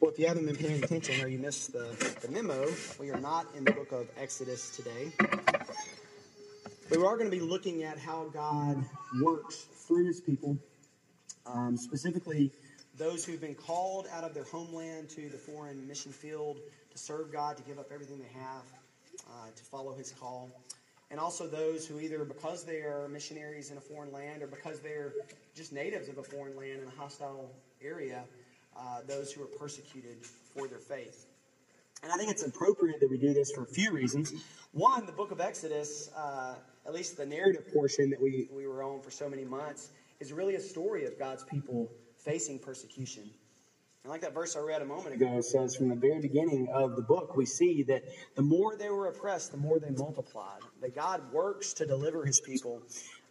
Well, if you haven't been paying attention or you missed the, the memo, we are not in the book of Exodus today. We are going to be looking at how God works through his people, um, specifically those who've been called out of their homeland to the foreign mission field to serve God, to give up everything they have, uh, to follow his call. And also those who either because they are missionaries in a foreign land or because they're just natives of a foreign land in a hostile area uh, those who are persecuted for their faith. And I think it's appropriate that we do this for a few reasons. One, the book of Exodus, uh, at least the narrative portion that we, we were on for so many months, is really a story of God's people facing persecution. And like that verse I read a moment ago says, from the very beginning of the book, we see that the more they were oppressed, the more they multiplied. That God works to deliver his people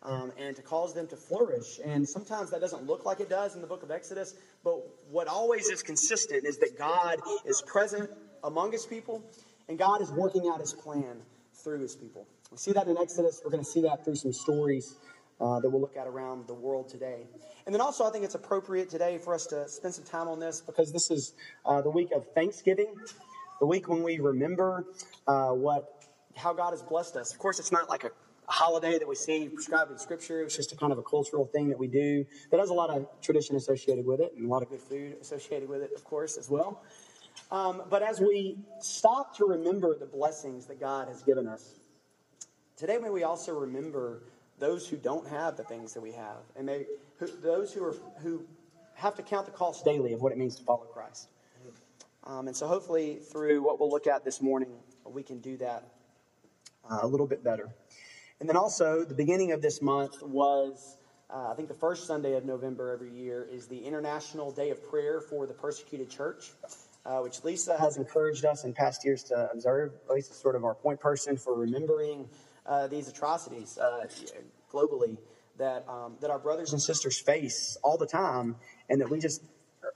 um, and to cause them to flourish. And sometimes that doesn't look like it does in the book of Exodus, but what always is consistent is that God is present among his people, and God is working out his plan through his people. We see that in Exodus. We're going to see that through some stories uh, that we'll look at around the world today. And then also, I think it's appropriate today for us to spend some time on this because this is uh, the week of Thanksgiving, the week when we remember uh, what how God has blessed us. Of course, it's not like a a holiday that we see prescribed in Scripture. It's just a kind of a cultural thing that we do that has a lot of tradition associated with it and a lot of good food associated with it, of course, as well. Um, but as we stop to remember the blessings that God has given us, today may we also remember those who don't have the things that we have, and may, who, those who are who have to count the cost daily of what it means to follow Christ. Um, and so, hopefully, through what we'll look at this morning, we can do that uh, a little bit better. And then also, the beginning of this month was, uh, I think the first Sunday of November every year is the International Day of Prayer for the Persecuted Church, uh, which Lisa has encouraged us in past years to observe. Lisa is sort of our point person for remembering uh, these atrocities uh, globally that, um, that our brothers and sisters face all the time, and that we just,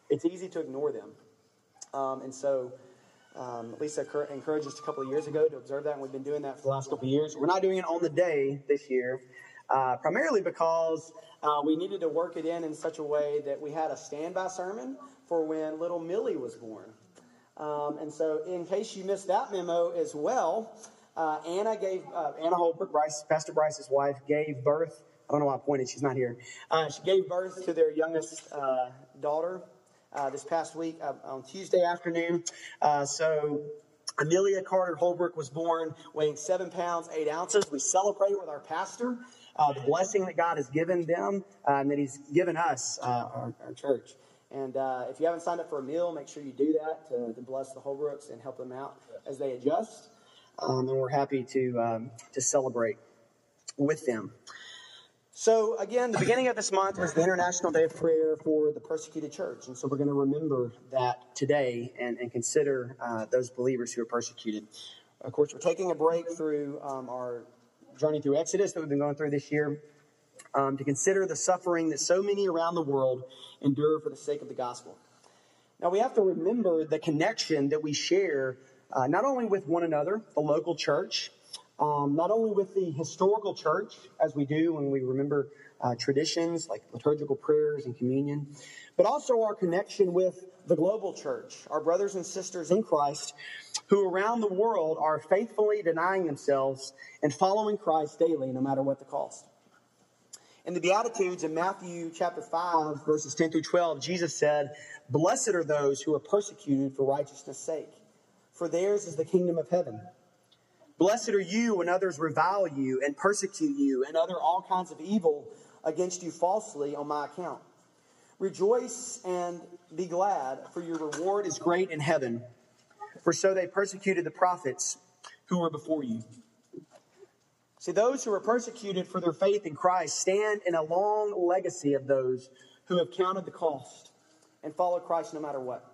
it's easy to ignore them. Um, and so, um, Lisa encouraged us a couple of years ago to observe that, and we've been doing that for the last couple of years. We're not doing it on the day this year, uh, primarily because uh, we needed to work it in in such a way that we had a standby sermon for when little Millie was born. Um, and so, in case you missed that memo as well, uh, Anna gave uh, Anna Holbrook, Bryce, Pastor Bryce's wife, gave birth. I don't know why I pointed; she's not here. Uh, she gave birth to their youngest uh, daughter, uh, this past week uh, on Tuesday afternoon. Uh, so Amelia Carter Holbrook was born weighing seven pounds, eight ounces. We celebrate with our pastor uh, the blessing that God has given them uh, and that He's given us, uh, our, our, church. And if you haven't signed up for a meal, make sure you do that to, to bless the Holbrooks and help them out as they adjust. Um, and we're happy to, um, to celebrate with them. So, again, the beginning of this month was the International Day of Prayer for the Persecuted Church. And so we're going to remember that today and, and consider uh, those believers who are persecuted. Of course, we're taking a break through um, our journey through Exodus that we've been going through this year um, to consider the suffering that so many around the world endure for the sake of the gospel. Now, we have to remember the connection that we share uh, not only with one another, the local church, um, not only with the historical church, as we do when we remember uh, traditions like liturgical prayers and communion, but also our connection with the global church, our brothers and sisters in Christ who around the world are faithfully denying themselves and following Christ daily, no matter what the cost. In the Beatitudes in Matthew chapter 5, verses 10 through 12, Jesus said, Blessed are those who are persecuted for righteousness' sake, for theirs is the kingdom of heaven. Blessed are you when others revile you and persecute you and utter all kinds of evil against you falsely on my account. Rejoice and be glad, for your reward is great in heaven. For so they persecuted the prophets who were before you. See, those who are persecuted for their faith in Christ stand in a long legacy of those who have counted the cost and followed Christ no matter what.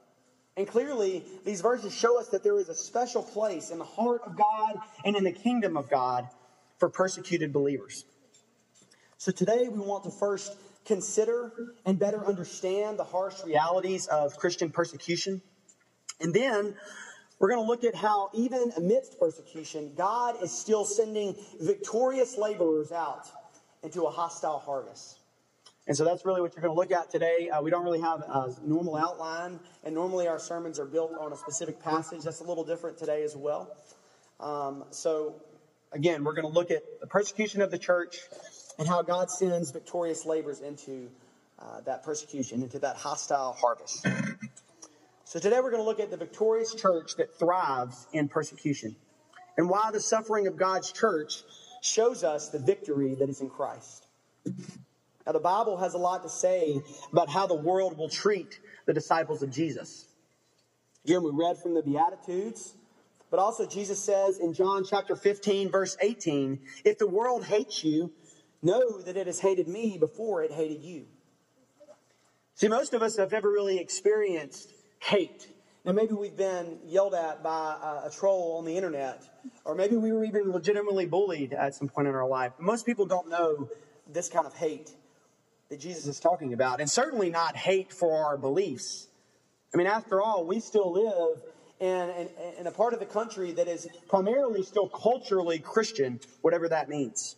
And clearly, these verses show us that there is a special place in the heart of God and in the kingdom of God for persecuted believers. So today we want to first consider and better understand the harsh realities of Christian persecution. And then we're going to look at how, even amidst persecution, God is still sending victorious laborers out into a hostile harvest. And so that's really what you're going to look at today. Uh, we don't really have a normal outline, and normally our sermons are built on a specific passage. That's a little different today as well. Um, so, again, we're going to look at the persecution of the church and how God sends victorious labors into uh, that persecution, into that hostile harvest. So, today we're going to look at the victorious church that thrives in persecution and why the suffering of God's church shows us the victory that is in Christ. Now, the Bible has a lot to say about how the world will treat the disciples of Jesus. Again, we read from the Beatitudes, but also Jesus says in John chapter 15, verse 18, if the world hates you, know that it has hated me before it hated you. See, most of us have never really experienced hate. Now, maybe we've been yelled at by a, a, troll on the internet, or maybe we were even legitimately bullied at some point in our life. Most people don't know this kind of hate that Jesus is talking about, and certainly not hate for our beliefs. I mean, after all, we still live in, in, in, a part of the country that is primarily still culturally Christian, whatever that means.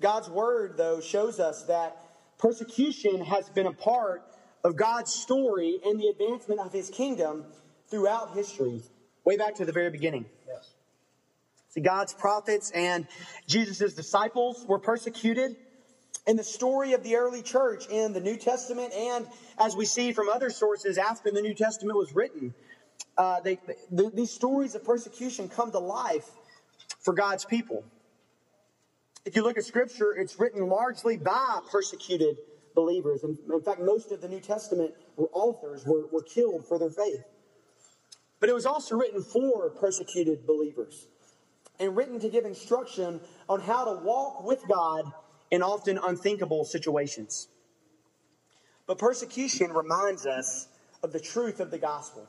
God's word, though, shows us that persecution has been a part of God's story and the advancement of his kingdom throughout history, way back to the very beginning. Yes. See, God's prophets and Jesus' disciples were persecuted in the story of the early church in the New Testament, and as we see from other sources after the New Testament was written, uh, they, the, these stories of persecution come to life for God's people. If you look at Scripture, it's written largely by persecuted believers. And in fact, most of the New Testament authors were, were killed for their faith. But it was also written for persecuted believers and written to give instruction on how to walk with God in often unthinkable situations. But persecution reminds us of the truth of the gospel.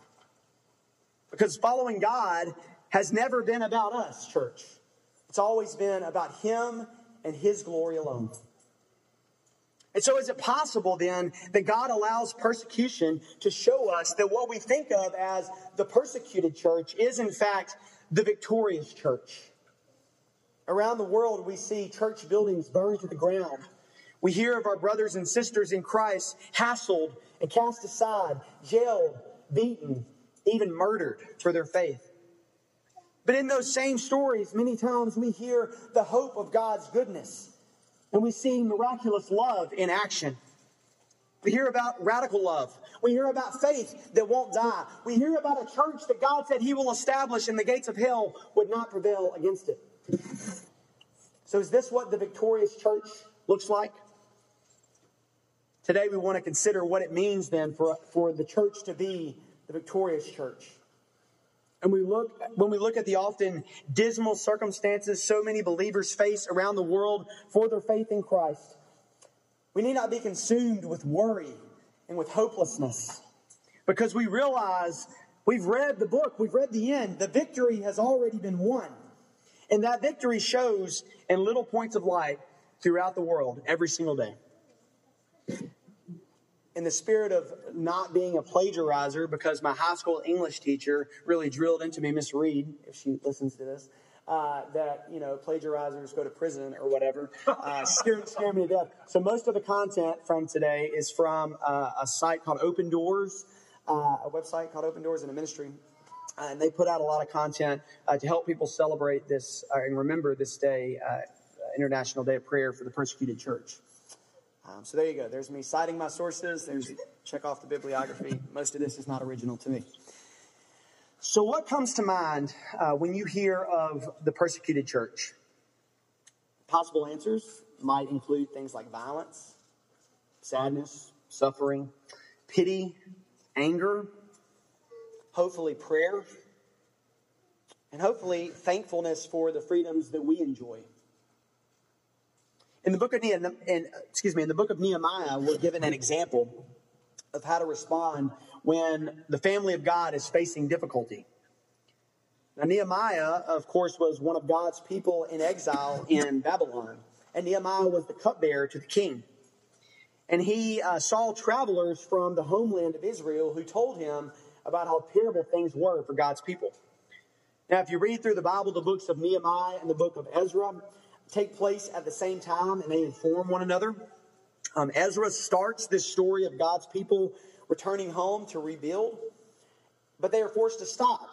Because following God has never been about us, church. It's always been about Him and His glory alone. And so, is it possible then that God allows persecution to show us that what we think of as the persecuted church is, in fact, the victorious church? Around the world, we see church buildings burned to the ground. We hear of our brothers and sisters in Christ hassled and cast aside, jailed, beaten, even murdered for their faith. But in those same stories, many times we hear the hope of God's goodness and we see miraculous love in action. We hear about radical love. We hear about faith that won't die. We hear about a church that God said He will establish and the gates of hell would not prevail against it. So, is this what the victorious church looks like? Today, we want to consider what it means then for, for the church to be the victorious church. And we look, when we look at the often dismal circumstances so many believers face around the world for their faith in Christ, we need not be consumed with worry and with hopelessness because we realize we've read the book, we've read the end, the victory has already been won. And that victory shows in little points of light throughout the world every single day. In the spirit of not being a plagiarizer, because my high school English teacher really drilled into me, Miss Reed, if she listens to this, uh, that you know plagiarizers go to prison or whatever, uh, scare, scare me to death. So most of the content from today is from uh, a site called Open Doors, uh, a website called Open Doors in a ministry and they put out a lot of content uh, to help people celebrate this uh, and remember this day, uh, International Day of Prayer for the Persecuted Church. Um, so there you go. There's me citing my sources. There's check off the bibliography. Most of this is not original to me. So, what comes to mind uh, when you hear of the persecuted church? Possible answers might include things like violence, sadness, suffering, pity, anger, hopefully prayer, and hopefully thankfulness for the freedoms that we enjoy. In the book of Nehemiah, in, excuse me, in the book of Nehemiah, we're given an example of how to respond when the family of God is facing difficulty. Now, Nehemiah, of course, was one of God's people in exile in Babylon, and Nehemiah was the cupbearer to the king. And he uh, saw travelers from the homeland of Israel who told him about how terrible things were for God's people. Now, if you read through the Bible, the books of Nehemiah and the book of Ezra take place at the same time and they inform one another. Um, Ezra starts this story of God's people returning home to rebuild, but they are forced to stop.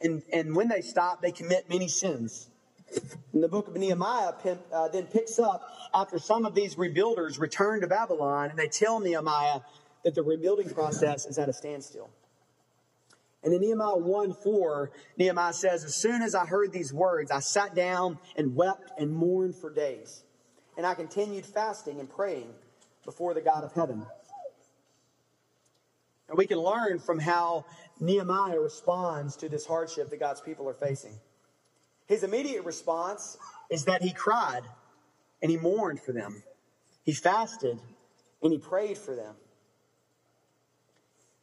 And, and when they stop, they commit many sins. And the book of Nehemiah uh, then picks up after some of these rebuilders return to Babylon and they tell Nehemiah that the rebuilding process is at a standstill. And in Nehemiah 1 4, Nehemiah says, As soon as I heard these words, I sat down and wept and mourned for days. And I continued fasting and praying before the God of heaven. And we can learn from how Nehemiah responds to this hardship that God's people are facing. His immediate response is that he cried and he mourned for them. He fasted and he prayed for them.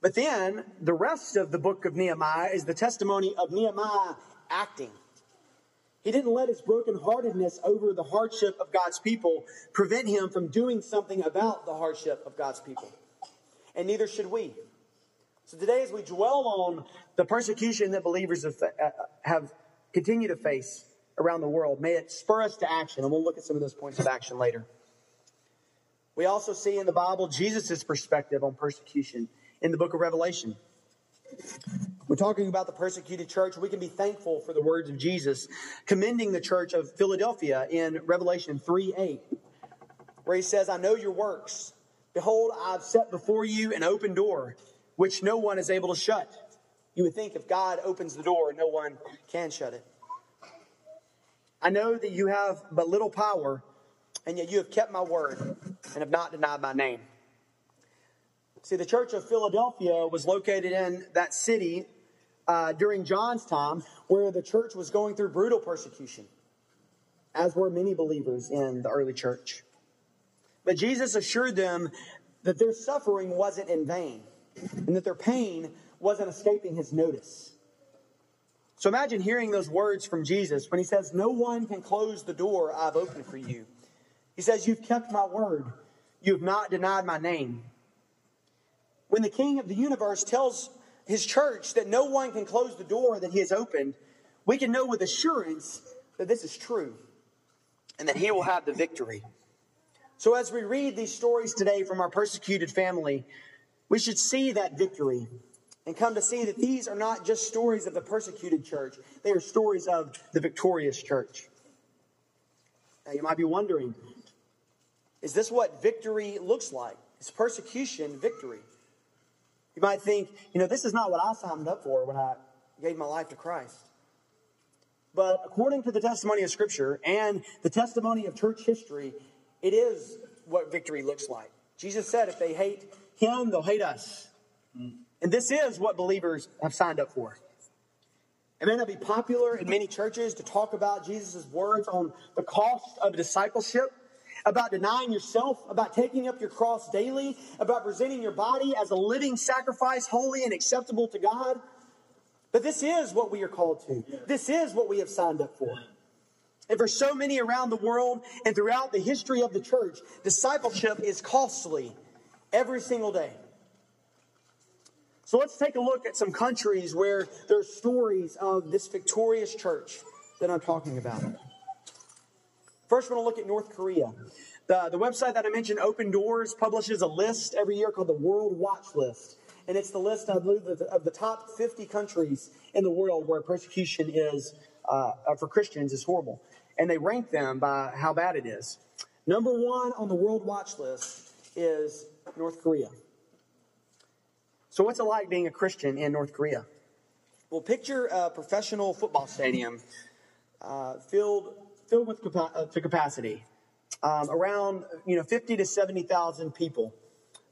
But then the rest of the book of Nehemiah is the testimony of Nehemiah acting. He didn't let his brokenheartedness over the hardship of God's people prevent him from doing something about the hardship of God's people. And neither should we. So today, as we dwell on the persecution that believers have, uh, have continued to face around the world, may it spur us to action. And we'll look at some of those points of action later. We also see in the Bible Jesus' perspective on persecution in the book of Revelation. We're talking about the persecuted church. We can be thankful for the words of Jesus, commending the church of Philadelphia in Revelation 3 8, where he says, I know your works. Behold, I've set before you an open door, which no one is able to shut. You would think if God opens the door, no one can shut it. I know that you have but little power, and yet you have kept my word and have not denied my name. See, the church of Philadelphia was located in that city uh, during John's time, where the church was going through brutal persecution, as were many believers in the early church. But Jesus assured them that their suffering wasn't in vain and that their pain wasn't escaping his notice. So imagine hearing those words from Jesus when he says, No one can close the door I've opened for you. He says, You've kept my word, you have not denied my name. When the King of the universe tells his church that no one can close the door that he has opened, we can know with assurance that this is true and that he will have the victory. So, as we read these stories today from our persecuted family, we should see that victory and come to see that these are not just stories of the persecuted church, they are stories of the victorious church. Now, you might be wondering is this what victory looks like? Is persecution victory? You might think, you know, this is not what I signed up for when I gave my life to Christ. But according to the testimony of Scripture and the testimony of church history, it is what victory looks like. Jesus said, if they hate him, they'll hate us. And this is what believers have signed up for. It may not be popular in many churches to talk about Jesus' words on the cost of discipleship, about denying yourself, about taking up your cross daily, about presenting your body as a living sacrifice, holy and acceptable to God. But this is what we are called to. This is what we have signed up for. And for so many around the world and throughout the history of the church, discipleship is costly every single day. So let's take a look at some countries where there's stories of this victorious church that I'm talking about. First, we're going to look at North Korea. The, the website that I mentioned, Open Doors, publishes a list every year called the World Watch List. And it's the list, I believe, of the, top 50 countries in the world where persecution is, uh, uh, for Christians is horrible. And they rank them by how bad it is. Number one on the World Watch List is North Korea. So, what's it like being a Christian in North Korea? Well, picture a professional football stadium uh, filled filled with capa- uh, to capacity, um, around you know 50 to 70,000 people.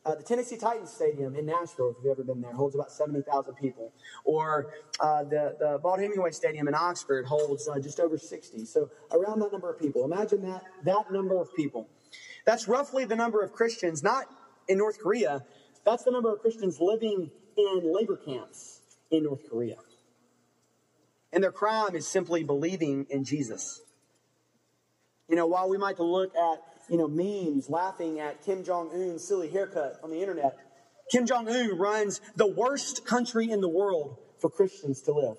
Uh, the Tennessee Titans Stadium in Nashville, if you've ever been there, holds about 70,000 people. Or uh, the, the Vaught-Hemingway Stadium in Oxford holds uh, just over 60. So around that number of people. Imagine that, that number of people. That's roughly the number of Christians, not in North Korea, that's the number of Christians living in labor camps in North Korea. And their crime is simply believing in Jesus. You know, while we might look at, you know, memes laughing at Kim Jong Un's silly haircut on the internet, Kim Jong Un runs the worst country in the world for Christians to live.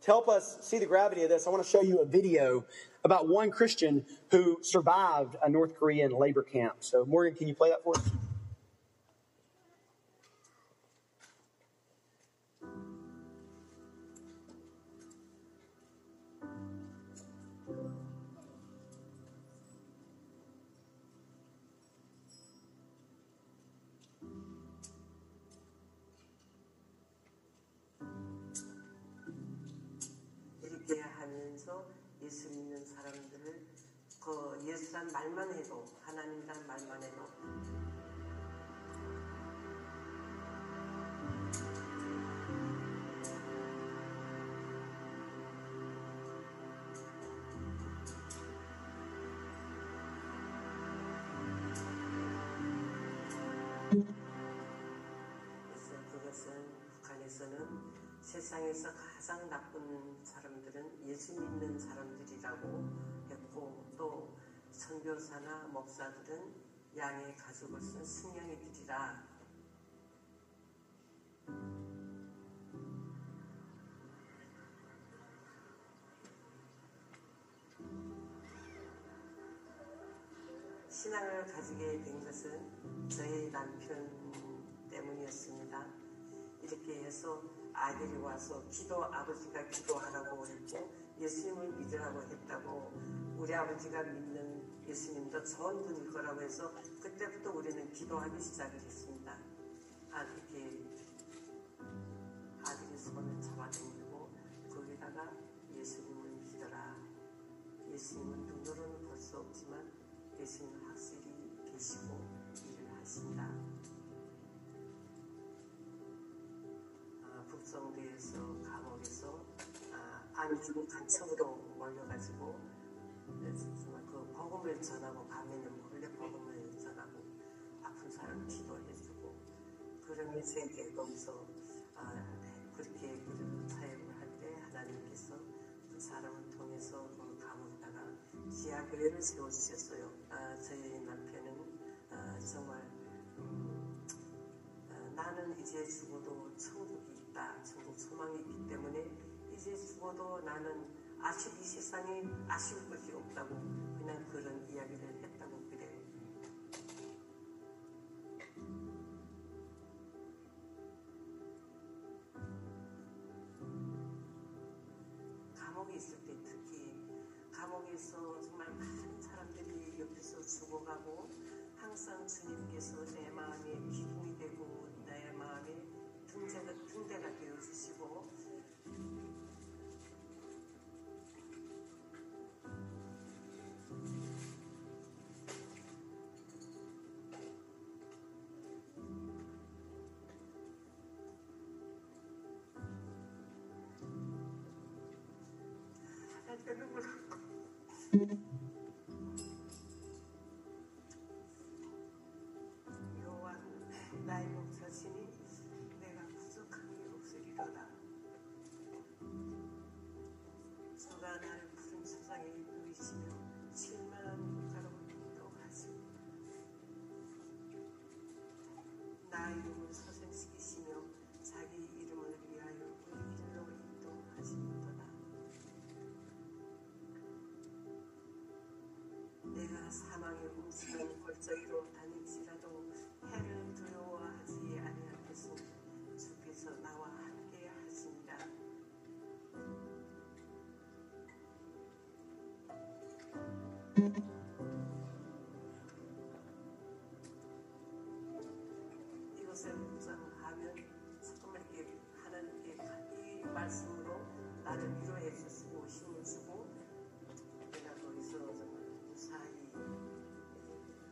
To help us see the gravity of this, I want to show you a video about one Christian who survived a North Korean labor camp. So, Morgan, can you play that for us? 말만 해도 하나님이란 말만 해도. 북한에서는 세상에서 가장 나쁜 사람들은 예수 믿는 사람들이라고 했고 또 선교사나 목사들은 양의 가죽을 쓴 승냥이들이라 신앙을 가지게 된 것은 저희 남편 때문이었습니다. 이렇게 해서 아들이 와서 기도 아버지가 기도하라고 했고 예수님을 믿으라고 했다고 우리 아버지가 믿는 예수님도 좋은 분일 거라고 해서 그때부터 우리는 기도하기 시작을 했습니다. 아들이 아들이 손을 잡아당기고 거기다가 예수님을 믿어라. 예수님은 눈으로는 볼 수 없지만 예수님은 확실히 계시고 일을 하신다. 아, 북성대에서 감옥에서 아, 안주고 간첩으로 몰려가지고 그 복음을 전하고 밤에는 몰래 복음을 전하고 아픈 사람 기도해주고 그러면서 이제 거기서 아, 그렇게 그 사역을 할 때 하나님께서 그 사람을 통해서 그 감옥에다가 지하교회를 세워주셨어요. 아, 저희 남편은 아, 정말 음, 어, 나는 이제 죽어도 천국이 있다. 천국 소망이 있기 때문에 이제 죽어도 나는 아쉬 이 세상에 아쉬울 것이 없다고 그냥 그런 이야기를 했다고 그래요. 감옥에 있을 때 특히 감옥에서 정말 많은 사람들이 옆에서 죽어가고 항상 주님께서 내 마음에 기둥이 되고 내 마음에 등대가, 등대가 되어주시고 여호 이것을 묵상하면 정말 이렇게 하나님께 이 말씀으로 나를 위로해 주시고 힘을 주고 내가 거기서 정말 무사히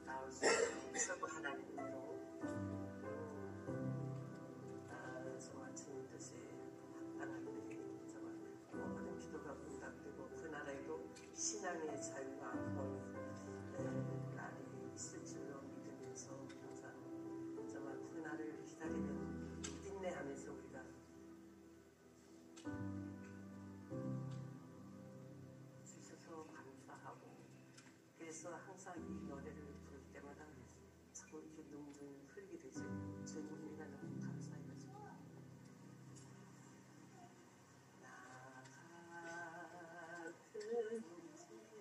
나올 수 있고 하나님으로. 아, 정말 주님 뜻에 합당할 때 정말 모든 기도가 응답되고 그 나라에도 신앙의 자유 되지. 제목이 해달라고 감사의 말씀 나 같은 인살이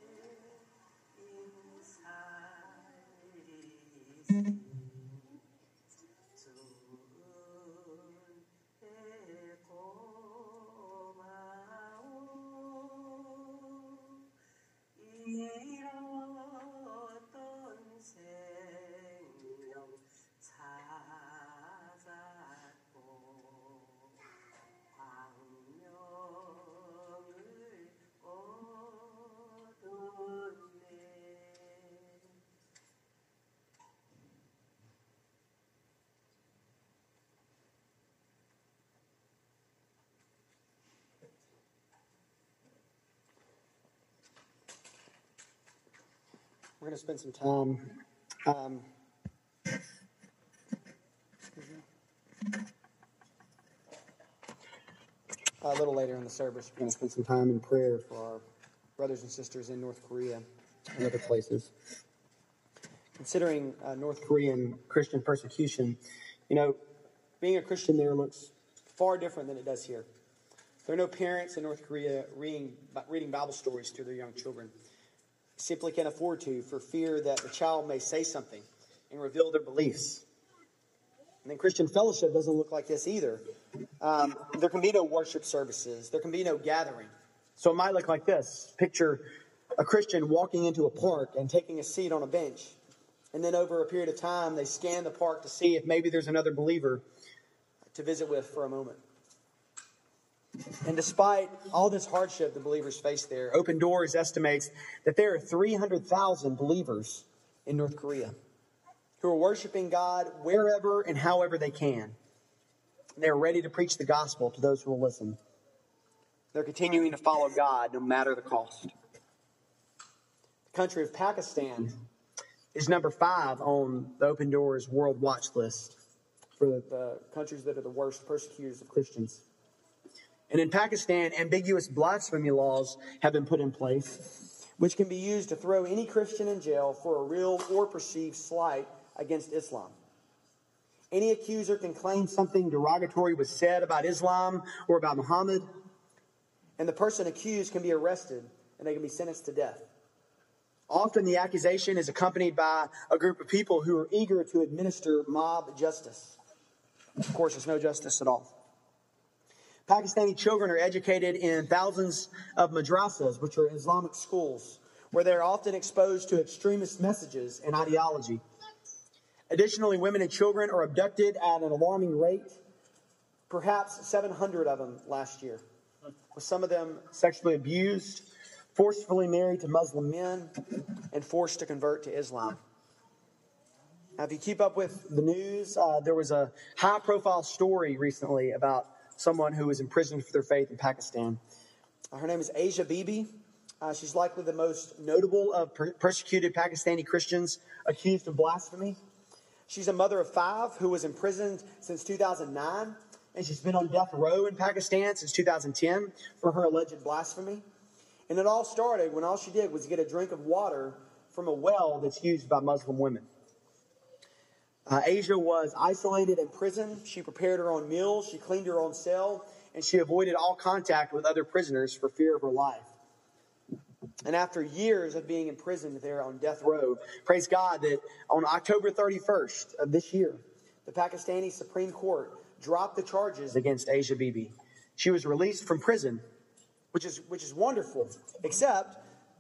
고마워 이라 We're going to spend some time. Um, a little later in the service, we're going to spend some time in prayer for our brothers and sisters in North Korea and other places. Considering uh, North Korean Christian persecution, you know, being a Christian there looks far different than it does here. There are no parents in North Korea reading, reading Bible stories to their young children simply can't afford to for fear that the child may say something and reveal their beliefs. And then Christian fellowship doesn't look like this either. Um, there can be no worship services, there can be no gathering. So it might look like this picture a Christian walking into a park and taking a seat on a bench. And then over a period of time, they scan the park to see if maybe there's another believer to visit with for a moment. And despite all this hardship the believers face there, Open Doors estimates that there are 300,000 believers in North Korea who are worshiping God wherever and however they can. They're ready to preach the gospel to those who will listen. They're continuing to follow God no matter the cost. The country of Pakistan is number five on the Open Doors World Watch list for the countries that are the worst persecutors of Christians. And in Pakistan, ambiguous blasphemy laws have been put in place, which can be used to throw any Christian in jail for a real or perceived slight against Islam. Any accuser can claim something derogatory was said about Islam or about Muhammad, and the person accused can be arrested and they can be sentenced to death. Often the accusation is accompanied by a group of people who are eager to administer mob justice. Of course, there's no justice at all. Pakistani children are educated in thousands of madrasas, which are Islamic schools, where they're often exposed to extremist messages and ideology. Additionally, women and children are abducted at an alarming rate, perhaps 700 of them last year, with some of them sexually abused, forcefully married to Muslim men, and forced to convert to Islam. Now, if you keep up with the news, uh, there was a high profile story recently about someone who was imprisoned for their faith in Pakistan. Uh, her name is Asia Bibi. Uh, she's likely the most notable of per- persecuted Pakistani Christians accused of blasphemy. She's a mother of five who was imprisoned since 2009, and she's been on death row in Pakistan since 2010 for her alleged blasphemy. And it all started when all she did was get a drink of water from a well that's used by Muslim women. Uh, Asia was isolated in prison. She prepared her own meals, she cleaned her own cell, and she avoided all contact with other prisoners for fear of her life. And after years of being imprisoned there on death row, praise God that on October 31st of this year, the Pakistani Supreme Court dropped the charges against Asia Bibi. She was released from prison, which is, which is wonderful, except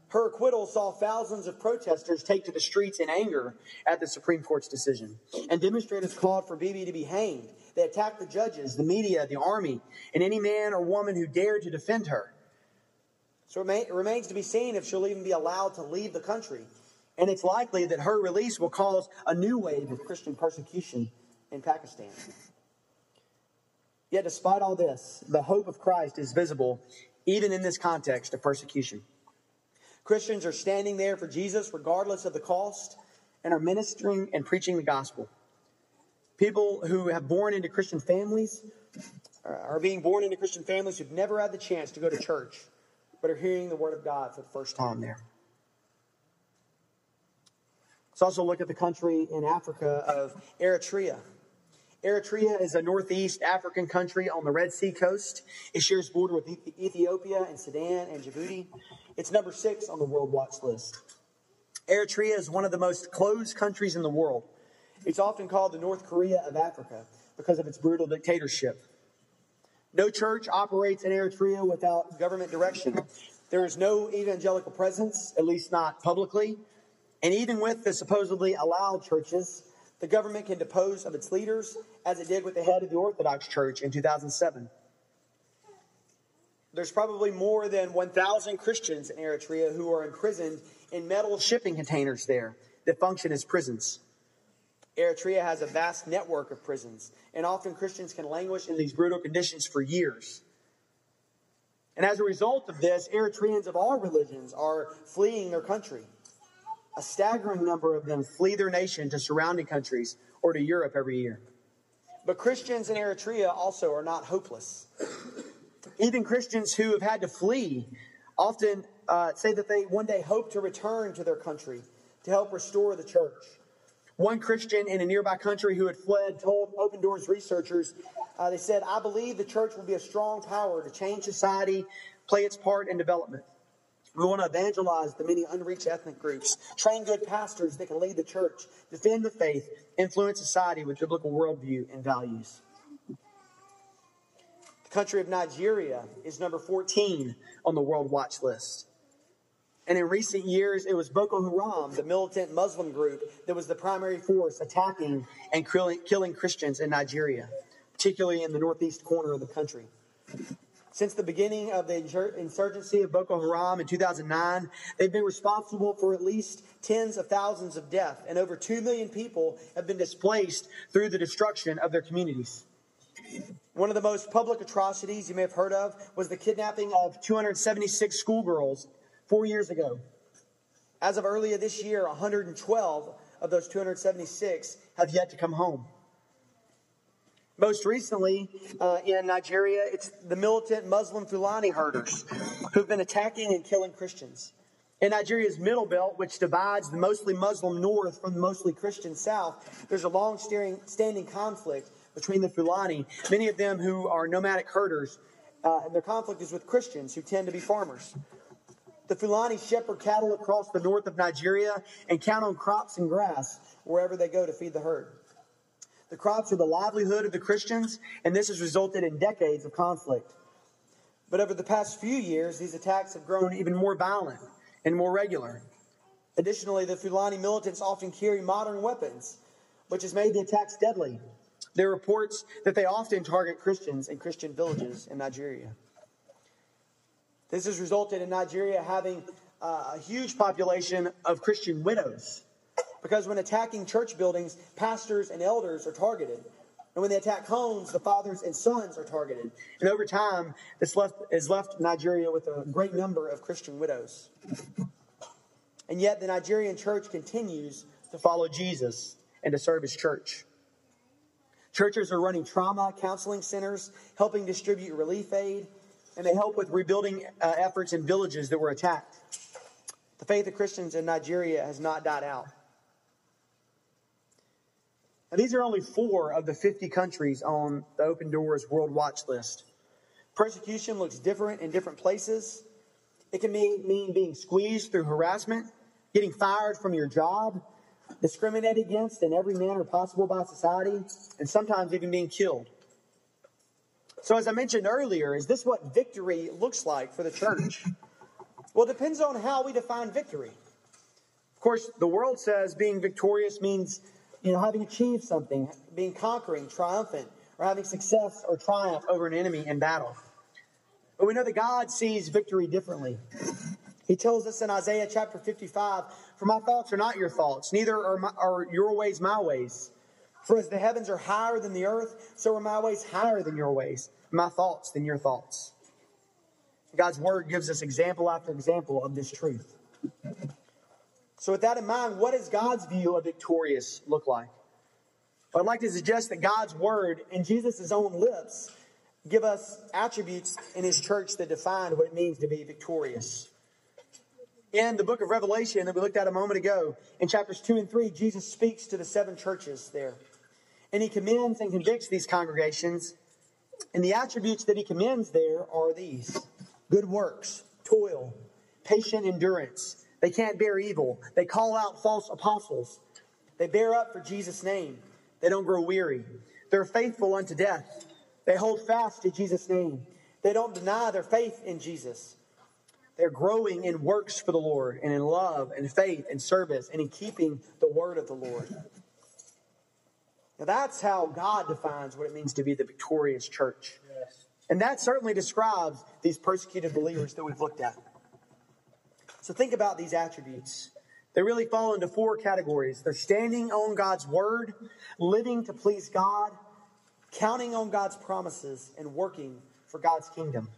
her acquittal saw thousands of protesters take to the streets in anger at the Supreme Court's decision. And demonstrators called for Bibi to be hanged. They attacked the judges, the media, the army, and any man or woman who dared to defend her. So it remains to be seen if she'll even be allowed to leave the country. And it's likely that her release will cause a new wave of Christian persecution in Pakistan. Yet, despite all this, the hope of Christ is visible even in this context of persecution. Christians are standing there for Jesus regardless of the cost and are ministering and preaching the gospel. People who have born into Christian families uh, are being born into Christian families who've never had the chance to go to church, but are hearing the word of God for the first time there. Let's also look at the country in Africa of Eritrea. Eritrea is a northeast African country on the Red Sea coast. It shares border with Ethiopia and Sudan and Djibouti. It's number six on the World Watch list. Eritrea is one of the most closed countries in the world. It's often called the North Korea of Africa because of its brutal dictatorship. No church operates in Eritrea without government direction. There is no evangelical presence, at least not publicly. And even with the supposedly allowed churches, the government can depose of its leaders, as it did with the head of the Orthodox Church in 2007. There's probably more than 1,000 Christians in Eritrea who are imprisoned in metal shipping containers there that function as prisons. Eritrea has a vast network of prisons, and often Christians can languish in these brutal conditions for years. And as a result of this, Eritreans of all religions are fleeing their country. A staggering number of them flee their nation to surrounding countries or to Europe every year. But Christians in Eritrea also are not hopeless. Even Christians who have had to flee often uh, say that they one day hope to return to their country to help restore the church. One Christian in a nearby country who had fled told Open Doors researchers, uh, they said, I believe the church will be a strong power to change society, play its part in development. We want to evangelize the many unreached ethnic groups, train good pastors that can lead the church, defend the faith, influence society with biblical worldview and values. The country of Nigeria is number 14 on the World Watch list. And in recent years, it was Boko Haram, the militant Muslim group, that was the primary force attacking and killing Christians in Nigeria, particularly in the northeast corner of the country. Since the beginning of the insurgency of Boko Haram in 2009, they've been responsible for at least tens of thousands of deaths, and over 2 million people have been displaced through the destruction of their communities. One of the most public atrocities you may have heard of was the kidnapping of 276 schoolgirls four years ago. As of earlier this year, 112 of those 276 have yet to come home. Most recently, uh, in Nigeria, it's the militant Muslim Fulani herders who've been attacking and killing Christians. In Nigeria's middle belt, which divides the mostly Muslim north from the mostly Christian south, there's a long standing conflict between the Fulani, many of them who are nomadic herders, uh, and their conflict is with Christians who tend to be farmers. The Fulani shepherd cattle across the north of Nigeria and count on crops and grass wherever they go to feed the herd. The crops are the livelihood of the Christians, and this has resulted in decades of conflict. But over the past few years, these attacks have grown even more violent and more regular. Additionally, the Fulani militants often carry modern weapons, which has made the attacks deadly. There are reports that they often target Christians in Christian villages in Nigeria. This has resulted in Nigeria having uh, a huge population of Christian widows. Because when attacking church buildings, pastors and elders are targeted. And when they attack homes, the fathers and sons are targeted. And over time, this left, has left Nigeria with a great number of Christian widows. And yet, the Nigerian church continues to follow Jesus and to serve his church. Churches are running trauma counseling centers, helping distribute relief aid, and they help with rebuilding uh, efforts in villages that were attacked. The faith of Christians in Nigeria has not died out. Now, these are only four of the 50 countries on the Open Doors World Watch list. Persecution looks different in different places. It can mean, mean being squeezed through harassment, getting fired from your job, discriminated against in every manner possible by society, and sometimes even being killed. So, as I mentioned earlier, is this what victory looks like for the church? Well, it depends on how we define victory. Of course, the world says being victorious means, you know, having achieved something, being conquering, triumphant, or having success or triumph over an enemy in battle. But we know that God sees victory differently. He tells us in Isaiah chapter 55, For my thoughts are not your thoughts, neither are, my, are your ways my ways. For as the heavens are higher than the earth, so are my ways higher than your ways, my thoughts than your thoughts. God's word gives us example after example of this truth. So, with that in mind, what does God's view of victorious look like? I'd like to suggest that God's word and Jesus' own lips give us attributes in his church that define what it means to be victorious. In the book of Revelation that we looked at a moment ago, in chapters 2 and 3, Jesus speaks to the seven churches there. And he commends and convicts these congregations. And the attributes that he commends there are these good works, toil, patient endurance. They can't bear evil. They call out false apostles. They bear up for Jesus' name. They don't grow weary. They're faithful unto death. They hold fast to Jesus' name. They don't deny their faith in Jesus. They're growing in works for the Lord and in love and faith and service and in keeping the word of the Lord. Now, that's how God defines what it means to be the victorious church. Yes. And that certainly describes these persecuted believers that we've looked at. So, think about these attributes. They really fall into four categories they're standing on God's word, living to please God, counting on God's promises, and working for God's kingdom.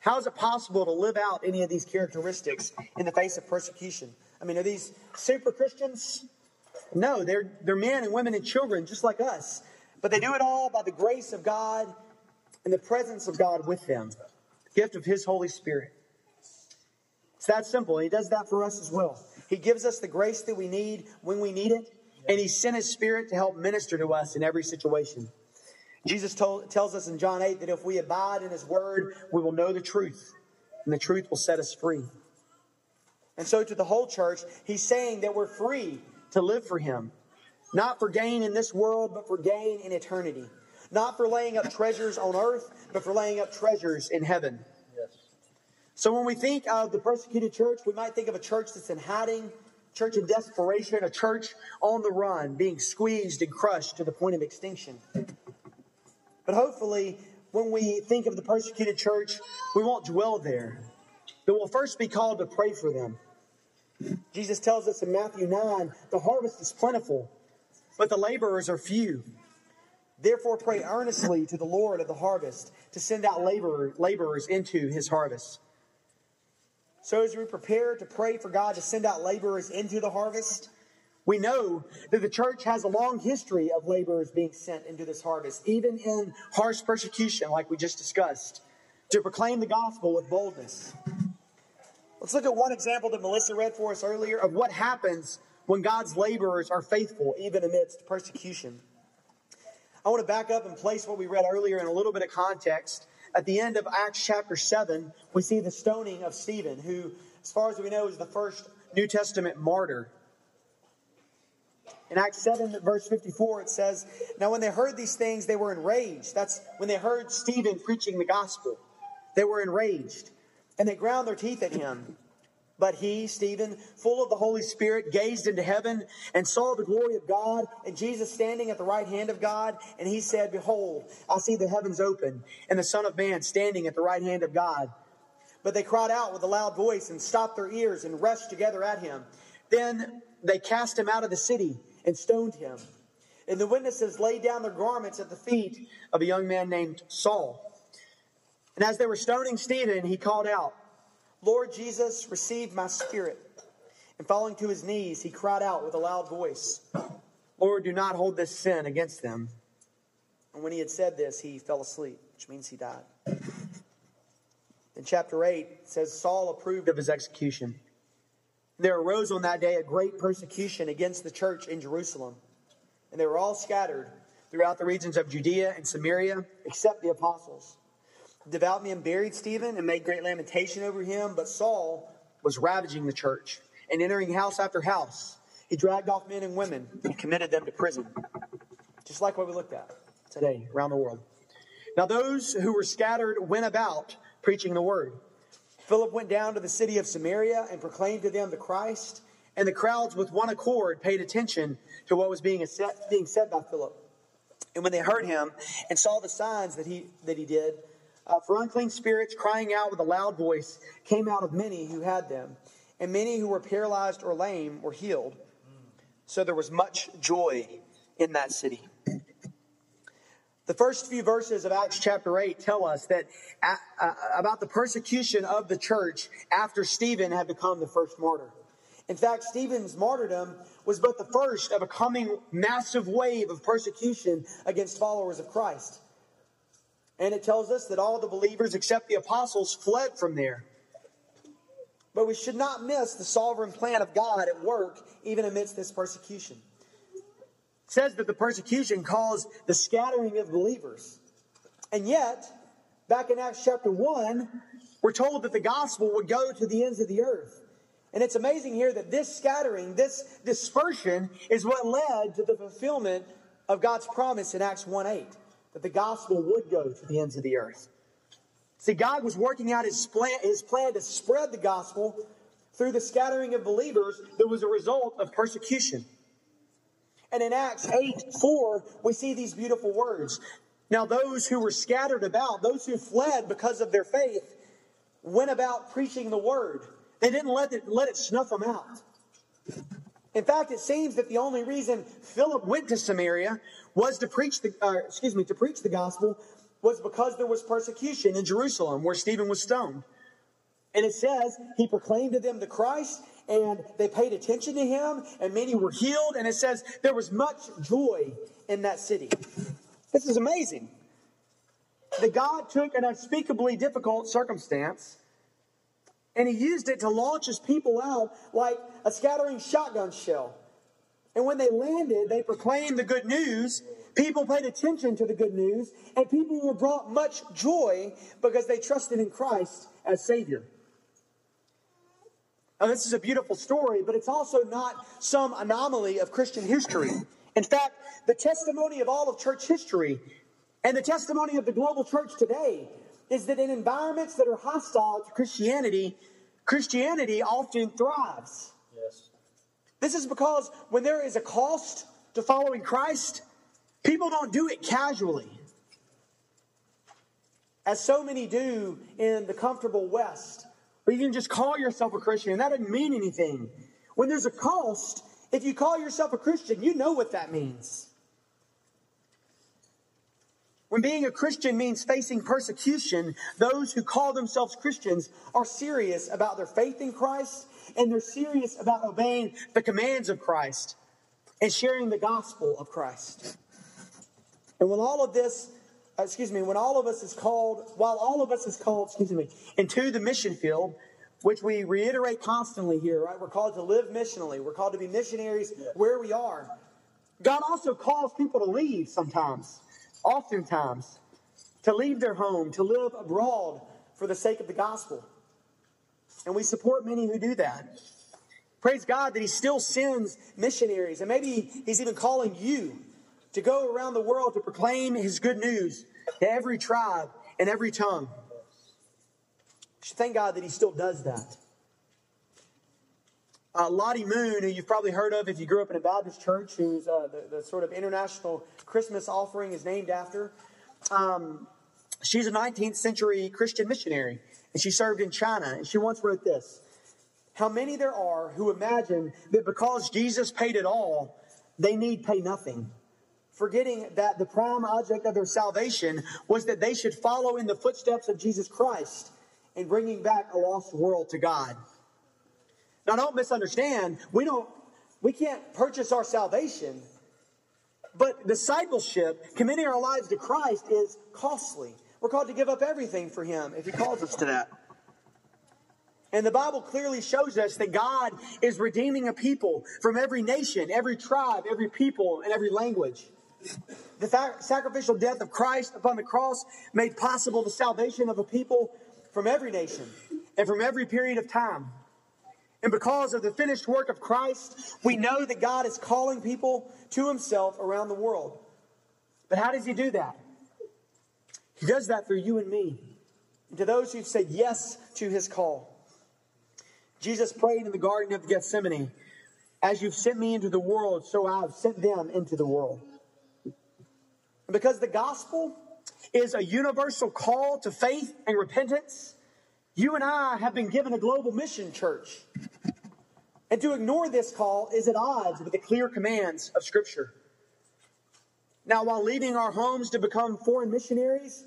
How is it possible to live out any of these characteristics in the face of persecution? I mean, are these super Christians? No, they're, they're men and women and children just like us. But they do it all by the grace of God and the presence of God with them, the gift of His Holy Spirit. It's that simple. He does that for us as well. He gives us the grace that we need when we need it, and He sent His Spirit to help minister to us in every situation. Jesus told, tells us in John 8 that if we abide in his word, we will know the truth, and the truth will set us free. And so, to the whole church, he's saying that we're free to live for him, not for gain in this world, but for gain in eternity. Not for laying up treasures on earth, but for laying up treasures in heaven. So, when we think of the persecuted church, we might think of a church that's in hiding, church in desperation, a church on the run, being squeezed and crushed to the point of extinction. But hopefully, when we think of the persecuted church, we won't dwell there. But we'll first be called to pray for them. Jesus tells us in Matthew 9 the harvest is plentiful, but the laborers are few. Therefore, pray earnestly to the Lord of the harvest to send out laborer, laborers into his harvest. So, as we prepare to pray for God to send out laborers into the harvest, we know that the church has a long history of laborers being sent into this harvest, even in harsh persecution, like we just discussed, to proclaim the gospel with boldness. Let's look at one example that Melissa read for us earlier of what happens when God's laborers are faithful, even amidst persecution. I want to back up and place what we read earlier in a little bit of context. At the end of Acts chapter 7, we see the stoning of Stephen, who, as far as we know, is the first New Testament martyr. In Acts 7, verse 54, it says, Now when they heard these things, they were enraged. That's when they heard Stephen preaching the gospel. They were enraged, and they ground their teeth at him. But he, Stephen, full of the Holy Spirit, gazed into heaven and saw the glory of God and Jesus standing at the right hand of God. And he said, Behold, I see the heavens open and the Son of Man standing at the right hand of God. But they cried out with a loud voice and stopped their ears and rushed together at him. Then they cast him out of the city and stoned him. And the witnesses laid down their garments at the feet of a young man named Saul. And as they were stoning Stephen, he called out, Lord Jesus, receive my spirit. And falling to his knees, he cried out with a loud voice, Lord, do not hold this sin against them. And when he had said this, he fell asleep, which means he died. In chapter 8, it says Saul approved of his execution. There arose on that day a great persecution against the church in Jerusalem, and they were all scattered throughout the regions of Judea and Samaria, except the apostles. Devout men buried Stephen and made great lamentation over him, but Saul was ravaging the church and entering house after house. He dragged off men and women and committed them to prison, just like what we looked at today around the world. Now, those who were scattered went about preaching the word. Philip went down to the city of Samaria and proclaimed to them the Christ, and the crowds with one accord paid attention to what was being said, being said by Philip. And when they heard him and saw the signs that he, that he did, uh, for unclean spirits crying out with a loud voice came out of many who had them, and many who were paralyzed or lame were healed. So there was much joy in that city. The first few verses of Acts chapter 8 tell us that uh, uh, about the persecution of the church after Stephen had become the first martyr. In fact, Stephen's martyrdom was but the first of a coming massive wave of persecution against followers of Christ. And it tells us that all the believers except the apostles fled from there. But we should not miss the sovereign plan of God at work even amidst this persecution. It says that the persecution caused the scattering of believers. And yet, back in Acts chapter 1, we're told that the gospel would go to the ends of the earth. And it's amazing here that this scattering, this dispersion, is what led to the fulfillment of God's promise in Acts 1 8, that the gospel would go to the ends of the earth. See, God was working out his plan, his plan to spread the gospel through the scattering of believers that was a result of persecution. And in Acts 8 4, we see these beautiful words. Now, those who were scattered about, those who fled because of their faith, went about preaching the word. They didn't let it, let it snuff them out. In fact, it seems that the only reason Philip went to Samaria was to preach the, uh, excuse me, to preach the gospel was because there was persecution in Jerusalem where Stephen was stoned. And it says he proclaimed to them the Christ and they paid attention to him and many were healed. And it says there was much joy in that city. This is amazing. That God took an unspeakably difficult circumstance and he used it to launch his people out like a scattering shotgun shell. And when they landed, they proclaimed the good news. People paid attention to the good news, and people were brought much joy because they trusted in Christ as Savior. Now, this is a beautiful story, but it's also not some anomaly of Christian history. In fact, the testimony of all of church history and the testimony of the global church today is that in environments that are hostile to Christianity, Christianity often thrives. This is because when there is a cost to following Christ, people don't do it casually. As so many do in the comfortable West, where you can just call yourself a Christian, and that doesn't mean anything. When there's a cost, if you call yourself a Christian, you know what that means. When being a Christian means facing persecution, those who call themselves Christians are serious about their faith in Christ and they're serious about obeying the commands of Christ and sharing the gospel of Christ. And when all of this, uh, excuse me, when all of us is called, while all of us is called, excuse me, into the mission field, which we reiterate constantly here, right? We're called to live missionally. We're called to be missionaries where we are. God also calls people to leave sometimes oftentimes to leave their home, to live abroad for the sake of the gospel. And we support many who do that. Praise God that He still sends missionaries. And maybe He's even calling you to go around the world to proclaim His good news to every tribe and every tongue. Thank God that He still does that. Uh, Lottie Moon, who you've probably heard of if you grew up in a Baptist church, who's uh, the, the, sort of international Christmas offering is named after. Um, she's a 19th century Christian missionary, and she served in China. And she once wrote this How many there are who imagine that because Jesus paid it all, they need pay nothing, forgetting that the prime object of their salvation was that they should follow in the footsteps of Jesus Christ in bringing back a lost world to God. Now, don't misunderstand. We don't, we can't purchase our salvation. But discipleship, committing our lives to Christ, is costly. We're called to give up everything for Him if He calls us to that. And the Bible clearly shows us that God is redeeming a people from every nation, every tribe, every people, and every language. The sacrificial death of Christ upon the cross made possible the salvation of a people from every nation and from every period of time. And because of the finished work of Christ, we know that God is calling people to himself around the world. But how does he do that? He does that through you and me. And to those who've said yes to his call. Jesus prayed in the Garden of Gethsemane, As you've sent me into the world, so I have sent them into the world. And because the gospel is a universal call to faith and repentance, you and I have been given a global mission, church. And to ignore this call is at odds with the clear commands of Scripture. Now, while leaving our homes to become foreign missionaries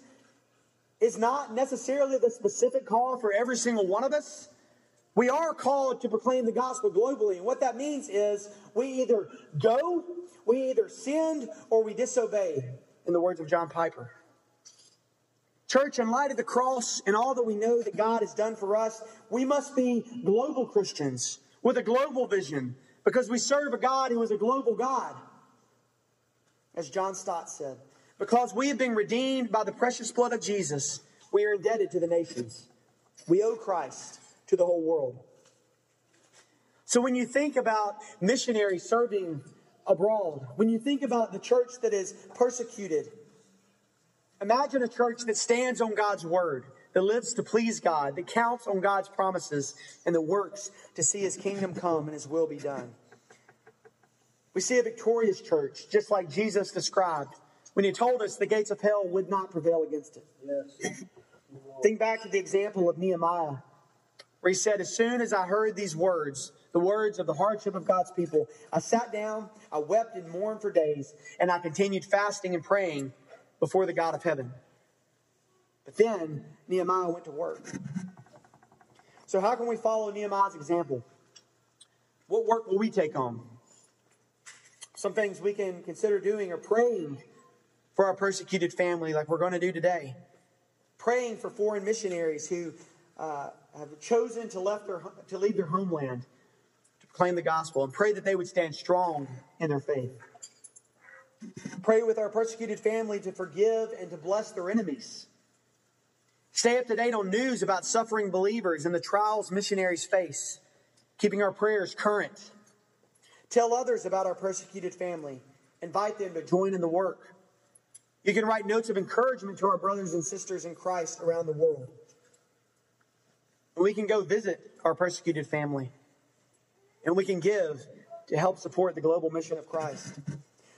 is not necessarily the specific call for every single one of us, we are called to proclaim the gospel globally. And what that means is we either go, we either send, or we disobey, in the words of John Piper. Church, in light of the cross and all that we know that God has done for us, we must be global Christians with a global vision because we serve a God who is a global God. as John Stott said. Because we have been redeemed by the precious blood of Jesus, we are indebted to the nations. We owe Christ to the whole world. So when you think about missionaries serving abroad, when you think about the church that is persecuted, imagine a church that stands on God's word, that lives to please God, that counts on God's promises, and that works to see his kingdom come and his will be done. We see a victorious church, just like Jesus described when he told us the gates of hell would not prevail against it. Yes. Think back to the example of Nehemiah, where he said, As soon as I heard these words, the words of the hardship of God's people, I sat down, I wept and mourned for days, and I continued fasting and praying before the God of heaven. But then Nehemiah went to work. So, how can we follow Nehemiah's example? What work will we take on? Some things we can consider doing are praying for our persecuted family, like we're going to do today. Praying for foreign missionaries who uh, have chosen to, left their, to leave their homeland to proclaim the gospel and pray that they would stand strong in their faith. Pray with our persecuted family to forgive and to bless their enemies. Stay up to date on news about suffering believers and the trials missionaries face, keeping our prayers current. Tell others about our persecuted family. Invite them to join in the work. You can write notes of encouragement to our brothers and sisters in Christ around the world. We can go visit our persecuted family. And we can give to help support the global mission of Christ.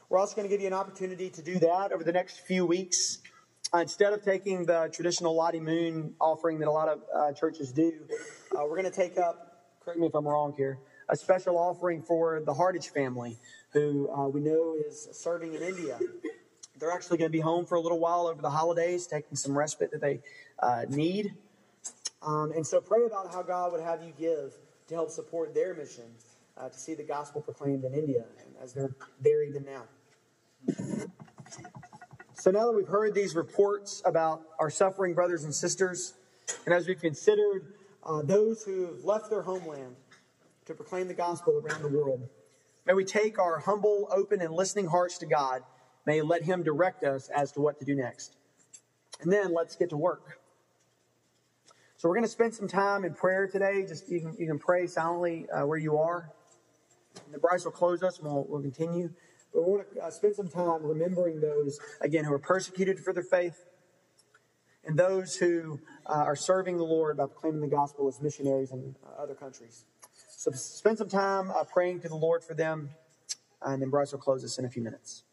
We're also going to give you an opportunity to do that over the next few weeks. Uh, instead of taking the traditional Lottie Moon offering that a lot of uh, churches do, uh, we're going to take up, correct me if I'm wrong here, a special offering for the Hardage family, who uh, we know is serving in India. They're actually going to be home for a little while over the holidays, taking some respite that they uh, need. Um, and so pray about how God would have you give to help support their mission uh, to see the gospel proclaimed in India, as they're there even now. So now that we've heard these reports about our suffering brothers and sisters, and as we've considered uh, those who have left their homeland to proclaim the gospel around the world, may we take our humble, open, and listening hearts to God. May let Him direct us as to what to do next. And then let's get to work. So we're going to spend some time in prayer today. Just you can, you can pray silently uh, where you are. And the Bryce will close us and we'll, we'll continue. But we want to uh, spend some time remembering those, again, who are persecuted for their faith and those who uh, are serving the Lord by proclaiming the gospel as missionaries in uh, other countries. So spend some time uh, praying to the Lord for them, and then Bryce will close us in a few minutes.